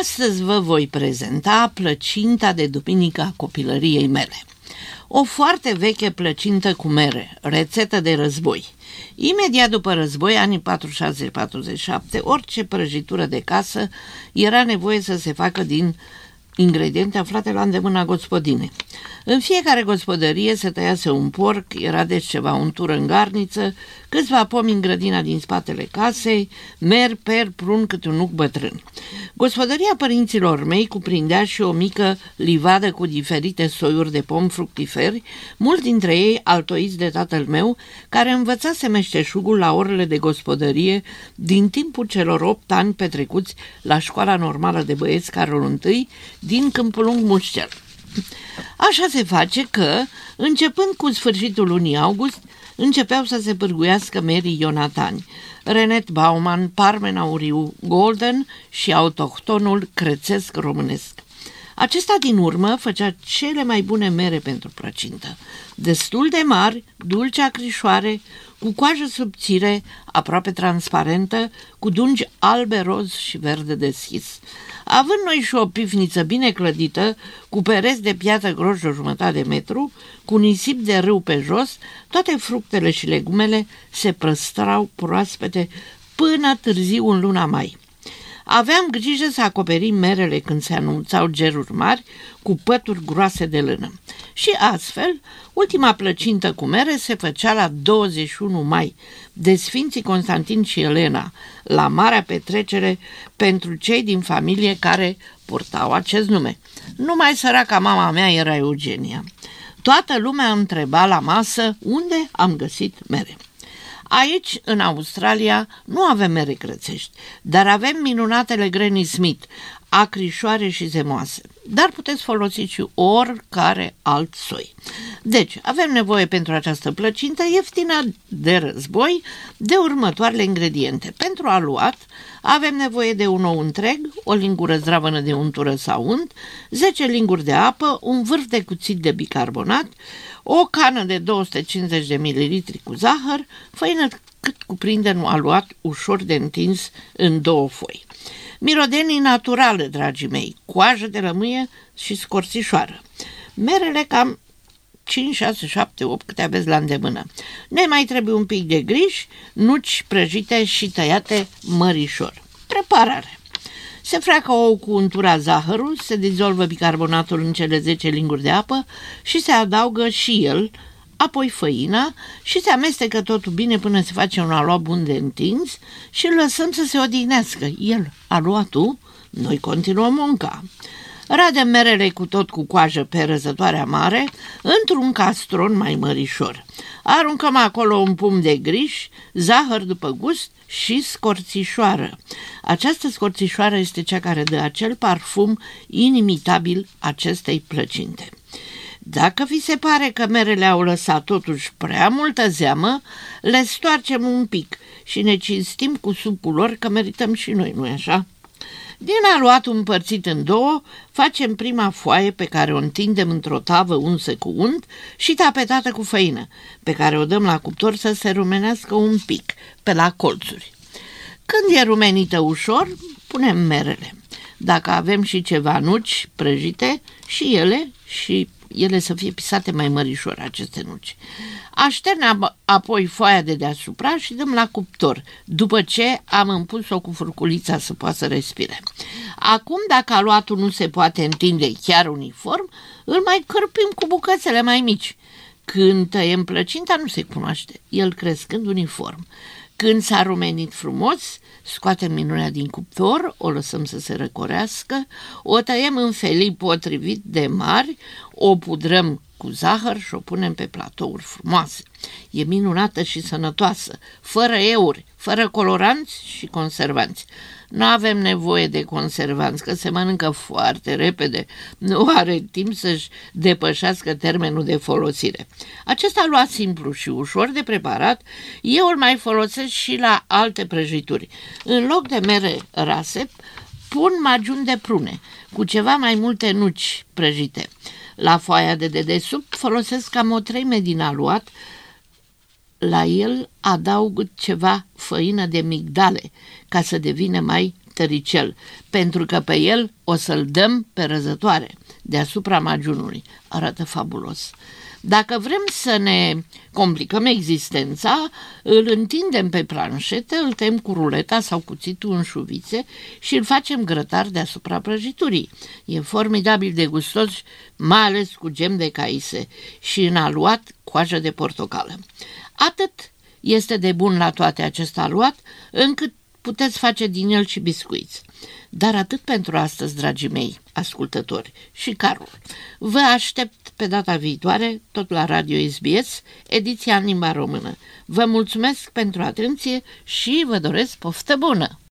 Astăzi vă voi prezenta plăcinta de duminică a copilăriei mele. O foarte veche plăcintă cu mere, rețetă de război. Imediat după război, anii 46-47, orice prăjitură de casă era nevoie să se facă din ingrediente aflate la îndemâna gospodine. În fiecare gospodărie se tăiase un porc, era deci ceva untură în garniță, câțiva pomi în grădina din spatele casei, mer, per, prun, câte un nuc bătrân. Gospodăria părinților mei cuprindea și o mică livadă cu diferite soiuri de pom fructiferi, mulți dintre ei altoiți de tatăl meu, care învățase meșteșugul la orele de gospodărie din timpul celor opt ani petrecuți la școala normală de băieți Carol I din Câmpul Lung Mușcel. Așa se face că, începând cu sfârșitul lunii august, începeau să se pârguiască merii Ionatani, Renet Bauman, Parmen Auriu Golden și autohtonul crețesc românesc. Acesta din urmă făcea cele mai bune mere pentru plăcintă, destul de mari, dulce acrișoare, cu coajă subțire, aproape transparentă, cu dungi albe, roz și verde deschis. Având noi și o pifniță bine clădită, cu pereți de piatră groși de jumătate de metru, cu nisip de râu pe jos, toate fructele și legumele se prăstrau proaspete până târziu în luna mai. Aveam grijă să acoperim merele când se anunțau geruri mari cu pături groase de lână. Și astfel, ultima plăcintă cu mere se făcea la 21 mai, de Sfinții Constantin și Elena, la marea petrecere pentru cei din familie care purtau acest nume. Numai săraca mama mea era Eugenia. Toată lumea întreba la masă unde am găsit mere. Aici, în Australia, nu avem mere grățești, dar avem minunatele Granny Smith, acrișoare și zemoase, dar puteți folosi și oricare alt soi. Deci, avem nevoie pentru această plăcintă ieftină de război de următoarele ingrediente. Pentru aluat avem nevoie de un ou întreg, o lingură zdravănă de untură sau unt, 10 linguri de apă, un vârf de cuțit de bicarbonat, o cană de 250 de ml cu zahăr, făină cât cuprinde un aluat ușor de întins în două foi. Mirodenii naturale, dragii mei, coajă de lămâie și scorțișoară. Merele cam 5, 6, 7, 8 câte aveți la îndemână. Ne mai trebuie un pic de griș, nuci prăjite și tăiate mărișor. Preparare. Se freacă ou cu untura zahărul, se dizolvă bicarbonatul în cele 10 linguri de apă și se adaugă și el, apoi făina și se amestecă totul bine până se face un aluat bun de întins și îl lăsăm să se odihnească. El, aluatul, noi continuăm munca. Radem merele cu tot cu coajă pe răzătoarea mare într-un castron mai mărișor. Aruncăm acolo un pum de griș, zahăr după gust și scorțișoară. Această scorțișoară este cea care dă acel parfum inimitabil acestei plăcinte. Dacă vi se pare că merele au lăsat totuși prea multă zeamă, le stoarcem un pic și ne cinstim cu supul lor că merităm și noi, nu-i așa? Din aluatul împărțit în două, facem prima foaie pe care o întindem într-o tavă unsă cu unt și tapetată cu făină, pe care o dăm la cuptor să se rumenească un pic, pe la colțuri. Când e rumenită ușor, punem merele. Dacă avem și ceva nuci prăjite, și ele și ele să fie pisate mai mărișor, aceste nuci. Așterne apoi foaia de deasupra și dăm la cuptor, după ce am împus-o cu furculița să poată să respire. Acum, dacă aluatul nu se poate întinde chiar uniform, îl mai cărpim cu bucățele mai mici. Când tăiem plăcinta, nu se cunoaște, el crescând uniform. Când s-a rumenit frumos, scoatem minunea din cuptor, o lăsăm să se răcorească, o tăiem în felii potrivit de mari, o pudrăm cu zahăr și o punem pe platouri frumoase. E minunată și sănătoasă, fără euri, fără coloranți și conservanți. Nu avem nevoie de conservanți, că se mănâncă foarte repede, nu are timp să-și depășească termenul de folosire. Acesta luat simplu și ușor de preparat, eu îl mai folosesc și la alte prăjituri. În loc de mere rase, pun magiun de prune, cu ceva mai multe nuci prăjite. La foaia de dedesubt folosesc cam o treime din aluat, la el adaug ceva făină de migdale ca să devină mai tăricel, pentru că pe el o să-l dăm pe răzătoare deasupra magiunului. Arată fabulos. Dacă vrem să ne complicăm existența, îl întindem pe planșete, îl tem cu ruleta sau cuțitul în șuvițe și îl facem grătar deasupra prăjiturii. E formidabil de gustos, mai ales cu gem de caise și în aluat coajă de portocală. Atât este de bun la toate acest aluat, încât puteți face din el și biscuiți. Dar atât pentru astăzi, dragii mei ascultători și Carol. Vă aștept pe data viitoare, tot la Radio SBS, ediția în limba română. Vă mulțumesc pentru atenție și vă doresc poftă bună!